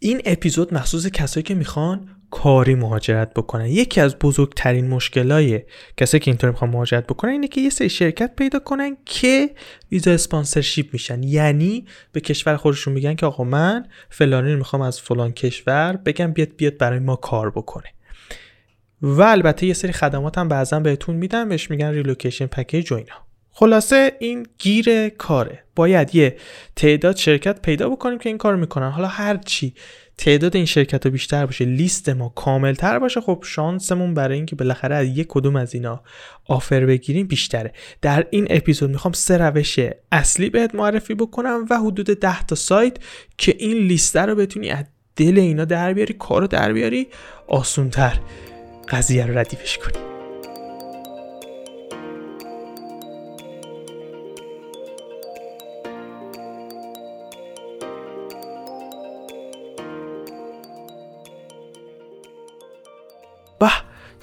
این اپیزود مخصوص کسایی که می‌خوان کاری مهاجرت بکنن. یکی از بزرگترین مشکلای کسایی که اینطور می‌خوان مهاجرت بکنن اینه که یه سری شرکت پیدا کنن که visa sponsorship میشن. یعنی به کشور خودشون میگن که آقا من فلانی رو می‌خوام از فلان کشور بگم بیاد بیاد برای ما کار بکنه. و البته یه سری خدمات هم بعضا بهتون میدن بهش میگن relocation package و اینا. خلاصه این گیر کاره. باید یه تعداد شرکت پیدا بکنیم که این کار می‌کنن. حالا هر چی تعداد این شرکت ها بیشتر باشه لیست ما کامل تر باشه خب شانسمون برای اینکه بالاخره از یک کدوم از اینا آفر بگیریم بیشتره. در این اپیزود می‌خوام سه روش اصلی بهت معرفی بکنم و حدود 10 تا سایت که این لیست رو بتونی از دل اینا در بیاری کارو در بیاری آسونتر قضیه رو ردیفش کنی.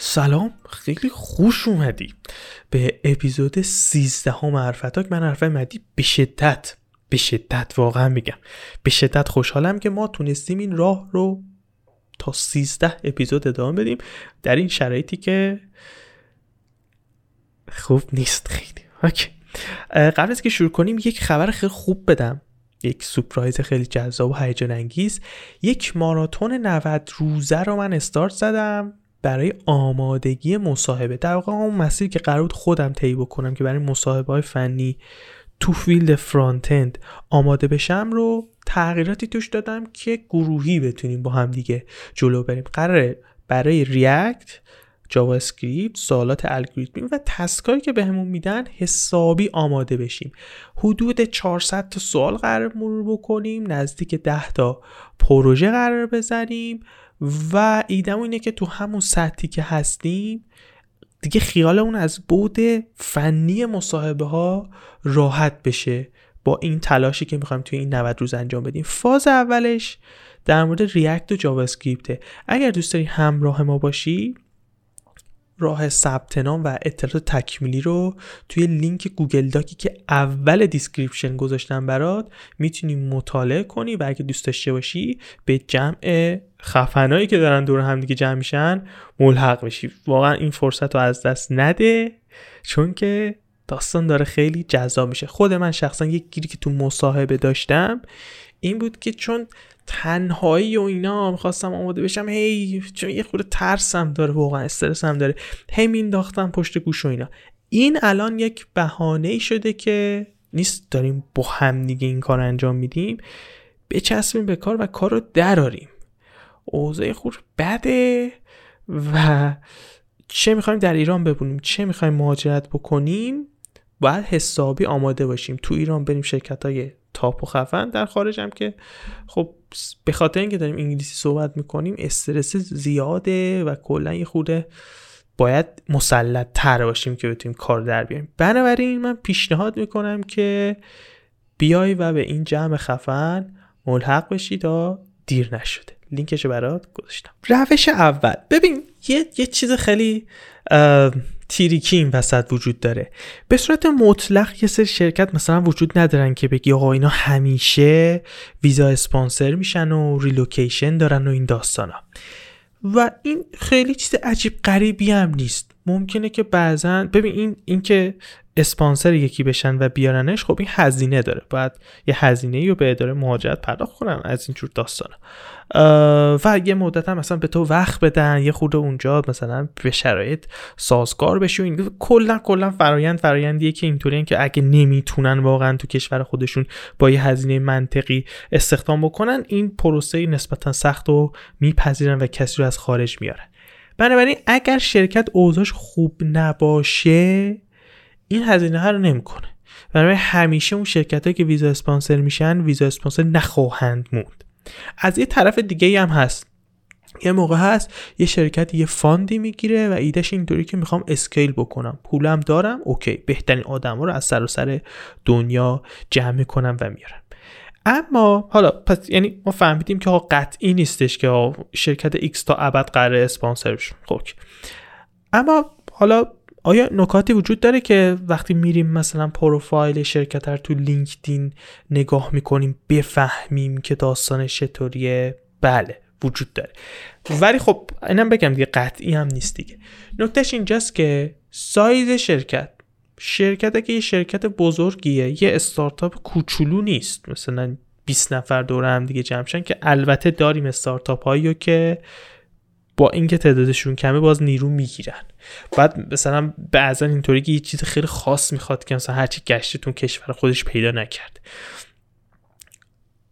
سلام خیلی خوش اومدی. به اپیزود 13 هم حرفتاک من حرفه مدی به شدت به شدت واقعا میگم. به شدت خوشحالم که ما تونستیم این راه رو تا 13 اپیزود ادامه بدیم در این شرایطی که خوب نیست خیلی. اوکی. قبل از که شروع کنیم یک خبر خیلی خوب بدم. یک سپرایز خیلی جذاب و هیجان انگیز یک ماراتون 90 روزه رو من استارت زدم. برای آمادگی مصاحبه. در واقع اون مسیری که قرار بود خودم طی بکنم که برای مصاحبه های فنی تو field front end آماده بشم رو تغییراتی توش دادم که گروهی بتونیم با هم دیگه جلو بریم. قراره برای React JavaScript سوالات الگوریتمی و task ایی که بهمون میدن حسابی آماده بشیم. حدود 400 تا سوال قراره مرور بکنیم نزدیک 10 تا پروژه قراره بزنیم و ایدم اینه که تو همون سطحی که هستیم دیگه خیالمون از بعد فنی مصاحبه ها راحت بشه با این تلاشی که می‌خوایم توی این 90 روز انجام بدیم. فاز اولش در مورد React و JavaScript اگر دوست داری همراه ما باشی راه ثبت نام و اطلاعات تکمیلی رو توی link Google Doc ی که اول description گذاشتم برات می‌تونی مطالعه کنی و اگه دوست داشته باشی به جمع خفنایی که دارن دور هم دیگه جمع میشن ملحق بشی. واقعا این فرصت رو از دست نده چون که داستان داره خیلی جذاب میشه. خود من شخصا یک گیری که تو مصاحبه داشتم این بود که چون تنهایی و اینا می‌خواستم آماده بشم هی چون یه خورده ترسم داره واقعا استرسم داره. هی مینداختم پشت گوش و اینا. این الان یک بهانه شده که نیست داریم با هم دیگه این کار انجام میدیم. بچسبیم به کار و کار رو دراریم. اوضاع خور بده و چه می‌خوایم در ایران ببونیم چه می‌خوایم مهاجرت بکنیم باید حسابی آماده باشیم. تو ایران بریم شرکت های تاپ و خفن. در خارج هم که خب به خاطر اینکه داریم انگلیسی صحبت می‌کنیم استرس زیاده و کلا یه خوده باید مسلط تر باشیم که بتونیم کار در بیاریم. بنابراین من پیشنهاد می‌کنم که بیای و به این جمع خفن ملحق بشی تا دیر نشده. لینکش برات گذاشتم. روش اول. ببین یه, یه چیز خیلی tricky این وسط وجود داره. به صورت مطلق یه سری شرکت مثلا وجود ندارن که بگی آقا اینا همیشه visa sponsor میشن و relocation دارن و این داستانا. و این خیلی چیز عجیب غریبی هم نیست. ممکنه که بعضا ببین این اینکه اسپانسر یکی بشن و بیارنش خب این هزینه داره. باید یه هزینه رو به اداره مهاجرت پرداخت کنن از اینجور داستان و یه مدت هم مثلا به تو وقت بدن یه خود اونجا مثلا به شرایط سازگار بشی این کلا کلا فرایند فرایندیه که اینطوری که اگه نمی‌تونن واقعا تو کشور خودشون با یه هزینه منطقی استخدام بکنن این پروسه نسبتا سخت و می‌پذیرن و کسی رو از خارج میارن. بنابراین اگر شرکت اوضاعش خوب نباشه این هزینه ها رو نمی‌کنه. برای همیشه اون شرکت که visa sponsor میشن visa sponsor نخواهند موند. از یه طرف دیگه هم هست. یه موقع هست یه شرکت یه fund ی می‌گیره و ایدهش اینطوری که می‌خوام scale بکنم. پولم دارم okay. بهترین آدم رو از سر و سر دنیا جمع می‌کنم و میارم اما حالا پس یعنی ما فهمیدیم که قطعی نیستش که شرکت X تا ابد قرار اسپانسر بشه خب. اما حالا آیا نکاتی وجود داره که وقتی میریم مثلا پروفایل شرکت رو تو لینکدین نگاه می‌کنیم بفهمیم که داستانش چطوریه؟ بله وجود داره. ولی خب اینم بگم دیگه قطعی هم نیست دیگه. نکتهش اینجاست که سایز شرکت شرکت که یه شرکت بزرگیه یه استارتاپ کوچولو نیست. مثلا 20 نفر دور هم دیگه جمع که البته داریم استارتاپ هایی که با اینکه تعدادشون کمه باز نیرو می‌گیرن. بعد مثلا بعضا اینطوری که یه چیز خیلی خاص می‌خواد که مثلا هرچی گشته تو کشور خودش پیدا نکرد.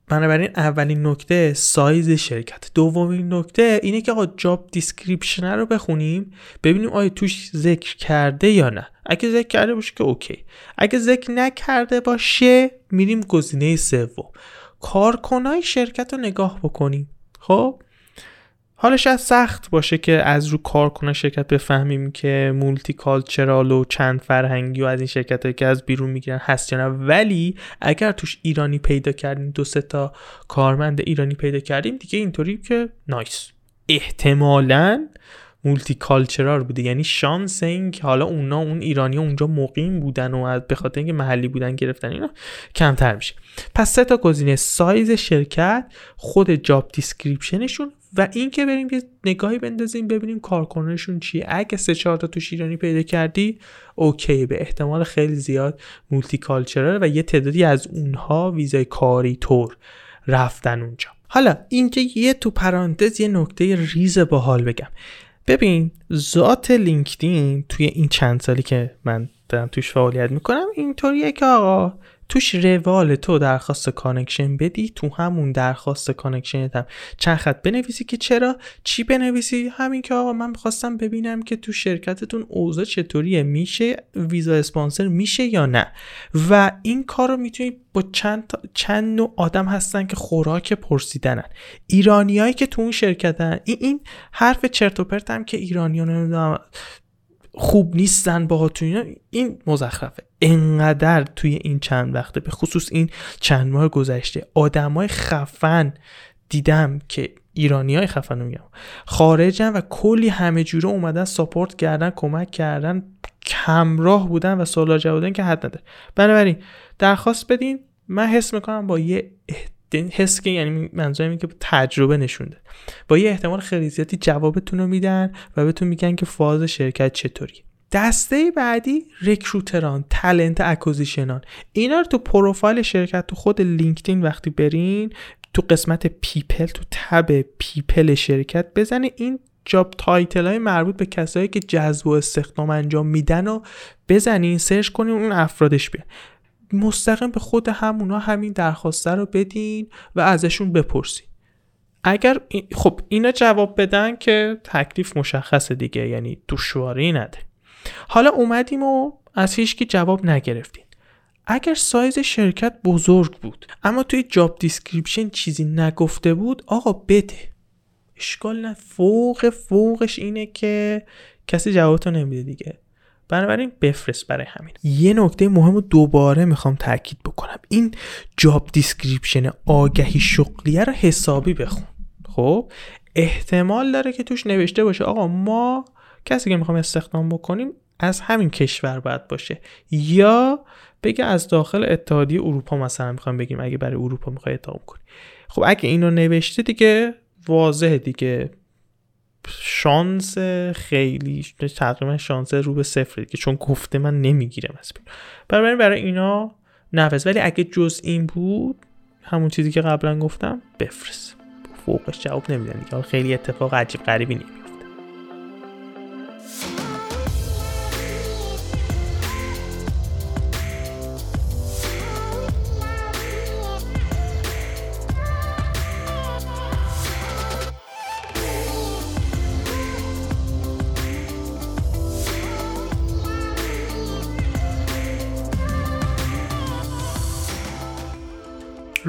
بنابراین اولین نکته سایز شرکت. دومین نکته اینه که آقا job description رو بخونیم ببینیم آیا توش ذکر کرده یا نه. اگه ذکر کرده باشه که OK. اگه ذکر نکرده باشه میریم گزینه سوم. کارکنای شرکت رو نگاه بکنیم. خب؟ حالا شاید سخت باشه که از رو کارکنان شرکت بفهمیم که multicultural و چند فرهنگی و از این شرکت که از بیرون می‌گیرن هست یا نه. ولی اگر توش ایرانی پیدا کردیم دو سه تا کارمند ایرانی پیدا کردیم دیگه اینطوری که nice. احتمالا multicultural بوده. یعنی شانس این که حالا اونا اون ایرانی اونجا مقیم بودن و به خاطر اینکه محلی بودن گرفتن اینا کمتر میشه. پس سه تا گزینه. سایز شرکت خود job description شون و اینکه بریم یه نگاهی بندازیم ببینیم کارکنانشون چیه. اگه سه چهار تا توش ایرانی پیدا کردی OK. به احتمال خیلی زیاد multicultural و یه تعدادی از اونها ویزای کاری طور رفتن اونجا. حالا اینجا یه تو پرانتز یه نکته ریز باحال بگم. ببین ذات لینکدین توی این چند سالی که من دارم توش فعالیت می‌کنم اینطوریه که آقا توش روال تو درخواست connection بدی تو همون درخواست connection هم چند خط بنویسی که چرا؟ چی بنویسی؟ همین که آقا من می‌خواستم ببینم که تو شرکتتون اوضاع چطوریه میشه ویزا اسپانسر میشه یا نه؟ و این کار رو می‌تونی با چند, چند نوع آدم هستن که خوراک پرسیدنن. ایرانیایی که تو اون شرکتن. این, این حرف چرت و پرت هم که ایرانیان خوب نیستن تو این مزخرفه. انقدر توی این چند وقته به خصوص این چند ماه گذشته آدمای خفن دیدم که ایرانی های خفن میگم خارجن و کلی همه جوره اومدن ساپورت کردن کمک کردن کمراه بودن و سوال جواب که حد نداره. بنابراین درخواست بدین من حس می‌کنم با یه حس که یعنی منظورم که تجربه نشونده با یه احتمال خیلی زیادی جوابتون رو میدن و بهتون میگن که فاز شرکت چطوری دسته بعدی رکروتران تلنت اکوزیشنان اینا رو تو پروفایل شرکت تو خود لینکدین وقتی برین تو قسمت پیپل تو تب پیپل شرکت بزنه. این job title های مربوط به کسایی که جذب و استخدام انجام میدن و بزنین search کنین اون افرادش بیان. مستقیم به خود همونا همین درخواسته رو بدین و ازشون بپرسین. اگر خب اینا جواب بدن که تکلیف مشخصه دیگه یعنی دشواری نداره. حالا اومدیم و از هیچکی جواب نگرفتین. اگر سایز شرکت بزرگ بود اما توی job description چیزی نگفته بود آقا بده. اشکال نداره فوق فوقش اینه که کسی جوابتو نمیده دیگه. بنابراین بفرست برای همین. یه نکته مهم رو دوباره می‌خوام تاکید بکنم. این job description آگهی شغلیه رو حسابی بخون. خب؟ احتمال داره که توش نوشته باشه آقا ما کسی که می‌خوام استخدام بکنیم از همین کشور باید باشه. یا بگه از داخل اتحادیه اروپا مثلا می‌خوام بگیم اگه برای اروپا می‌خوای اقدام کنی. خب اگه اینو نوشته دیگه واضحه دیگه. شانس خیلی تقریبا شانس رو به صفر که چون گفته من نمی‌گیرم از برای برای اینا نفس ولی اگه جز این بود همون چیزی که قبلا گفتم بفرست. فوقش جواب نمیدن دیگه. خیلی اتفاق عجیب غریبی نمیده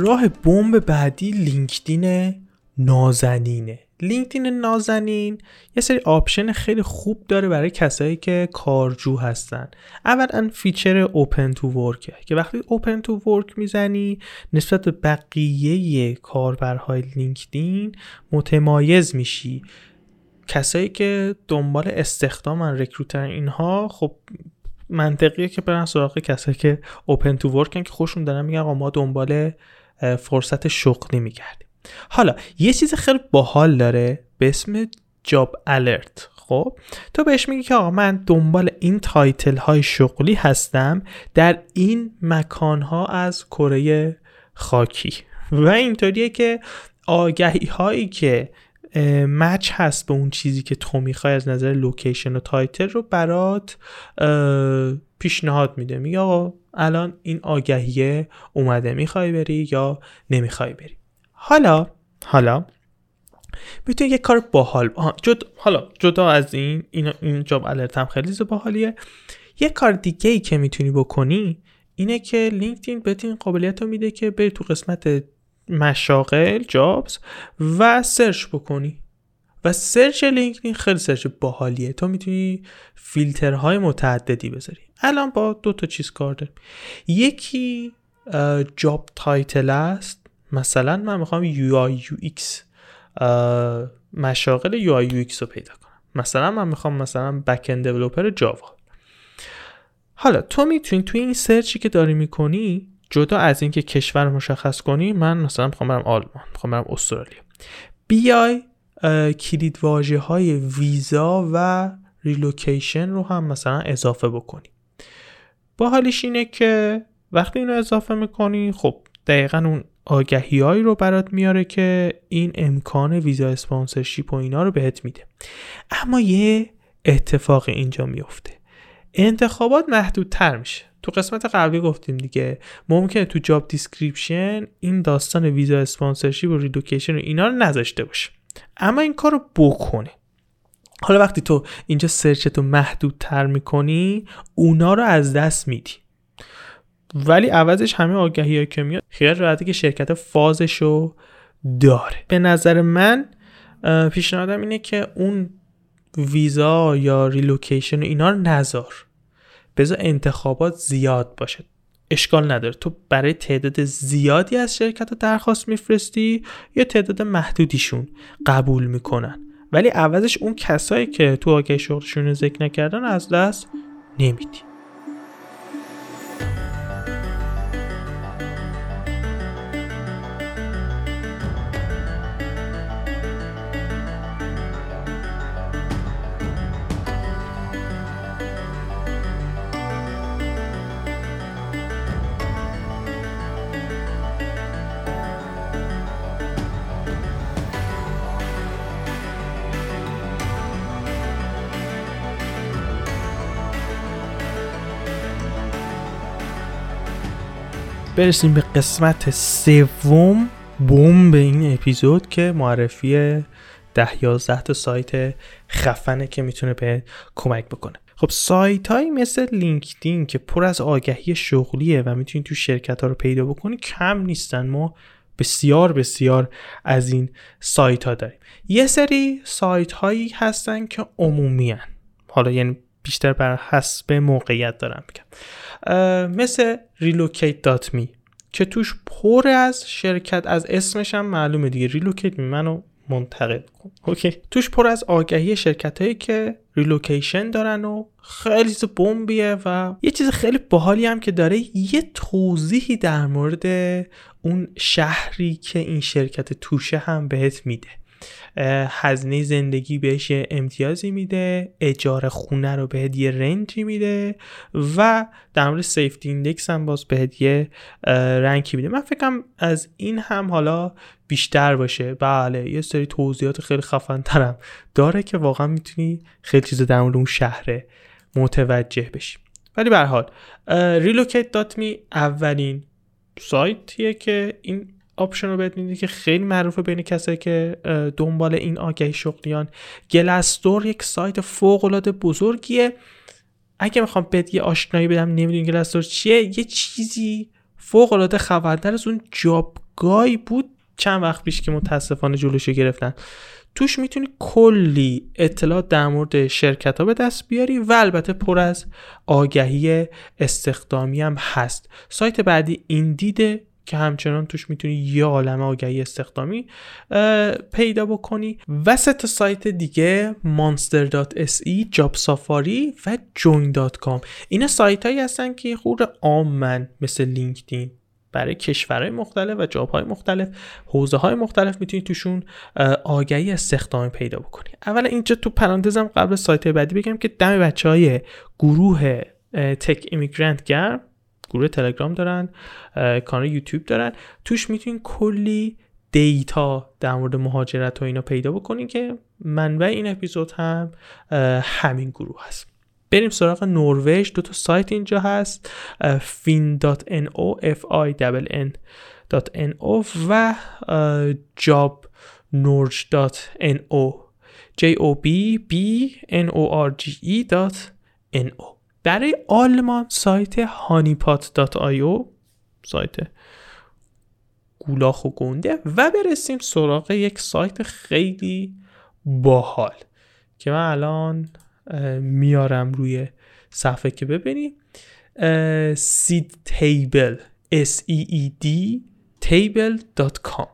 راه بمب بعدی لینکدین نازنینه. لینکدین نازنین یه سری option خیلی خوب داره برای کسایی که کارجو هستن. اولا feature open to work که وقتی open to work می‌زنی نسبت به بقیه کاربرهای لینکدین متمایز میشی. کسایی که دنبال استخدامن recruiter اینها خب منطقیه که برن سراغ کسایی که open to work ن که خودشون دارن میگن ما دنبال فرصت شغلی می‌گردیم حالا یه چیز خیلی باحال داره به اسم job alert خب تو بهش میگی که آقا من دنبال این title های شغلی هستم در این مکان ها از کره خاکی. و اینطوریه که آگهی هایی که match هست به اون چیزی که تو می‌خوای از نظر location و title رو برات پیشنهاد میده. میگه آقا الان این آگهیه اومده می‌خوای بری یا نمی‌خوای بری؟ حالا حالا می‌تونی یه کار باحال جد... حالا جدا از این این, این job alert هم خیلی باحالیه. یه کار دیگه ای که می‌تونی بکنی اینه که لینکدین بهت این قابلیت رو میده که بری تو قسمت مشاغل jobs و search بکنی. و search لینکدین خیلی search باحالیه. تو می‌تونی فیلترهای متعددی بذاری. الان با دو تا چیز کار داریم. یکی job title است. مثلا من می‌خوام UI UX مشاغل UI UX رو پیدا کنم. مثلا من می‌خوام مثلا back end developer Java حالا تو می‌تونی تو این search ی که داری می‌کنی جدا از اینکه کشور مشخص کنی من مثلا می‌خوام برم آلمان می‌خوام برم استرالیا. بیای کلید واژه های ویزا و relocation رو هم مثلا اضافه بکنی. با حالیش اینه که وقتی اینو اضافه می‌کنی خب دقیقا اون آگهی هایی رو برات میاره که این امکان ویزا sponsorship و اینا رو بهت میده. اما یه اتفاق اینجا میفته انتخابات محدودتر میشه. تو قسمت قبلی گفتیم دیگه ممکنه تو job description این داستان ویزا sponsorship و relocation و اینا رو نذاشته باشه. اما این کار رو بکنه. حالا وقتی تو اینجا سرچتو محدودتر می‌کنی اونا رو از دست میدی. ولی عوضش همه آگهی های که میاد خیال راحته که شرکت فازشو داره. به نظر من پیشنهادم اینه که اون ویزا یا ریلوکیشن و اینا رو نذار. بذار انتخابات زیاد باشه. اشکال نداره. تو برای تعداد زیادی از شرکت درخواست میفرستی یا تعداد محدودیشون قبول می‌کنن؟ ولی عوضش اون کسایی که تو آگهی شغلشون رو ذکر نکردن از دست نمیدی. برسیم به قسمت سوم بوم به این اپیزود که معرفی ده یازده تا سایت خفنه که می‌تونه به کمک بکنه. خب سایت هایی مثل لینکدین که پر از آگهی شغلیه و می‌تونید تو شرکت ها رو پیدا بکنی کم نیستن. ما بسیار بسیار از این سایت ها داریم. یه سری سایت هایی هستن که عمومی هن. حالا یعنی بیشتر بر حسب موقعیت دارم میگم. مثل relocate.me که توش پر از شرکت از اسمش هم معلومه دیگه. relocate me منو منتقل کن. okay. توش پر از آگهی شرکت هایی که relocation دارن و خیلی چیز بمبیه و یه چیز خیلی باحالی هم که داره یه توضیحی در مورد اون شهری که این شرکت توشه هم بهت میده. هزینه زندگی بهش امتیازی میده اجاره خونه رو به یه range ی میده و در مورد safety index هم باز به یه range ی میده. من فکرم از این هم حالا بیشتر باشه. بله یه سری توضیحات خیلی خفن ترم داره که واقعا می‌تونی خیلی چیز در مورد اون شهره متوجه بشی. ولی به حال relocate.me اولین سایتیه که این option رو بهت میده که خیلی معروفه بین کسایی که دنبال این آگهی شغلیان. گلستور یک سایت فوق العاده بزرگیه. اگه می‌خوام بهت یه آشنایی بدم نمی‌دونی گلستور چیه. یه چیزی فوق العاده خبردار از اون جابگای بود. چند وقت پیش که متاسفانه جلوشو گرفتن. توش می‌تونی کلی اطلاعات در مورد شرکت ها به دست بیاری و البته پر از آگهی استخدامی هم هست. سایت بعدی این دیده که همچنان توش می‌تونی یه عالم آگهی استخدامی پیدا بکنی. و سه تا سایت دیگه monster.se Job Safari و join.com اینا سایت هایی هستن که خور عامن مثل لینکدین برای کشورهای مختلف و job های مختلف حوزه های مختلف می‌تونی توشون آگهی استخدامی پیدا بکنی. اول اینجا تو پرانتزم قبل سایت بعدی بگم که دم بچه های گروه Tech Immigrant گرم. گروه تلگرام دارن کانال یوتیوب دارن. توش می‌تونین کلی دیتا در مورد مهاجرت و اینا پیدا بکنین که منبع این اپیزود هم همین گروه هست. بریم سراغ نروژ. دو تا سایت اینجا هست fin.no f i n .no و jobnorg.no j o b b n o r g e.no برای آلمان سایت honeypot.io سایت گولاخ و گنده و برسیم سراغ یک سایت خیلی باحال که من الان میارم روی صفحه که ببینیم سید تیبل s e e d table.com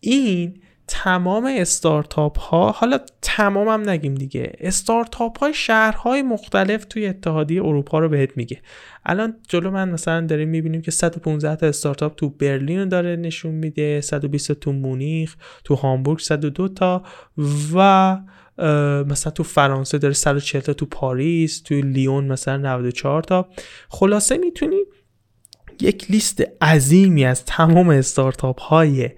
این تمام استارتاپ ها حالا تمام هم نگیم دیگه استارتاپ های شهرهای مختلف توی اتحادیه اروپا رو بهت میگه. الان جلو من مثلا داریم می‌بینیم که 115 تا استارتاپ تو برلین داره نشون میده 120 تو مونیخ تو هامبورگ 102 تا و مثلا تو فرانسه داره 140 تا تو پاریس تو لیون مثلا 94 تا. خلاصه می‌تونی یک لیست عظیمی از تمام استارتاپ های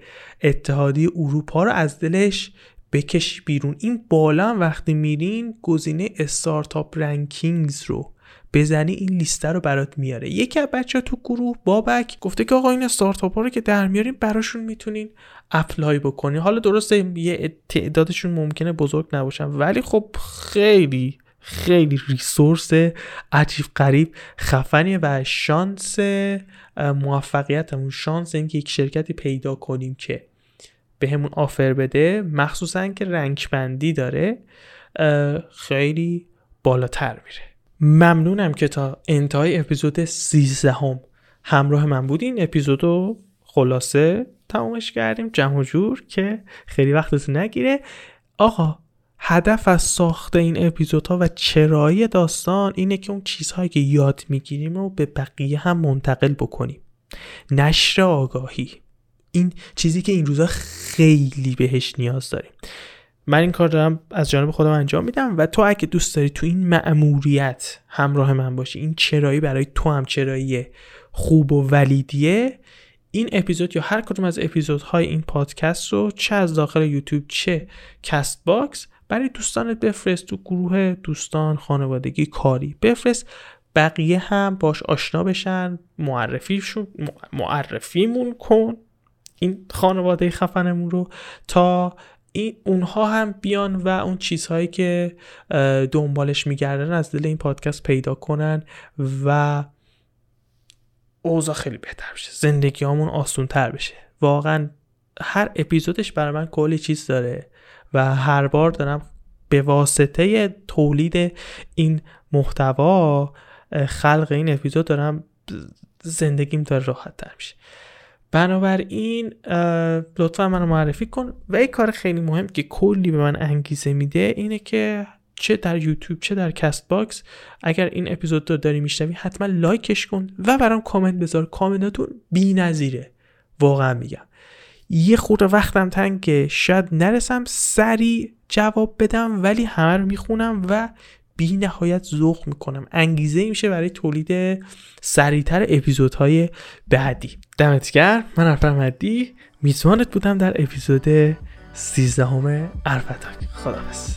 اتحادیه اروپا رو از دلش بکشی بیرون. این بالا وقتی میرین گزینه startup rankings رو بزنی این لیسته رو برات میاره. یکی از بچه تو گروه بابک گفته که آقا این استارتاپ ها رو که در میاریم براشون می‌تونین اپلای بکنی حالا درسته یه تعدادشون ممکنه بزرگ نباشن ولی خب خیلی خیلی ریسورس عجیب قریب خفنیه و شانس موفقیتمون شانس اینکه یک شرکتی پیدا کنیم که به همون آفر بده مخصوصا که رنگ بندی داره خیلی بالاتر میره. ممنونم که تا انتهای اپیزود 13 هم همراه من بودین. اپیزودو خلاصه تمامش کردیم. جمع جور که خیلی وقتتون نگیره. آقا هدف از ساخت این اپیزودها و چرایی داستان اینه که اون چیزهایی که یاد می‌گیریم رو به بقیه هم منتقل بکنیم. نشر آگاهی. این چیزی که این روزا خیلی بهش نیاز داریم. من این کار دارم از جانب خودم انجام میدم و تو اگه دوست داری تو این مأموریت همراه من باشی این چرایی برای تو هم چرایی خوب و valid یه این اپیزود یا هر کدوم از اپیزودهای این پادکست رو چه از داخل یوتیوب چه کست باکس برای دوستانت بفرست تو گروه دوستان خانوادگی کاری. بفرست بقیه هم باش آشنا بشن معرفیشون معرفیمون کن این خانواده خفنمون رو تا این اونها هم بیان و اون چیزهایی که دنبالش میگردن از دل این پادکست پیدا کنن و اوضاع خیلی بهتر بشه. زندگی همون آسون تر بشه. واقعا هر اپیزودش برای من کلی چیز داره. و هر بار دارم به واسطه تولید این محتوا خلق این اپیزود دارم زندگیم داره راحت تر میشه. بنابراین لطفا منو معرفی کن و یک کار خیلی مهم که کلی به من انگیزه میده اینه که چه در یوتیوب چه در کست باکس اگر این اپیزود رو داری میشنوی حتما لایکش کن و برام کامنت بذار. کامنتاتون بی نظیره واقعا میگم. یه خورده وقتم تنگ شاید نرسم سریع جواب بدم ولی همه رو می‌خونم و بی نهایت ذوق می‌کنم. انگیزه میشه برای تولید سریعتر اپیزودهای بعدی. دمت گرم. من عرفان مدی میزبانت بودم در اپیزود 13 همه عرفتاک خداحافظ.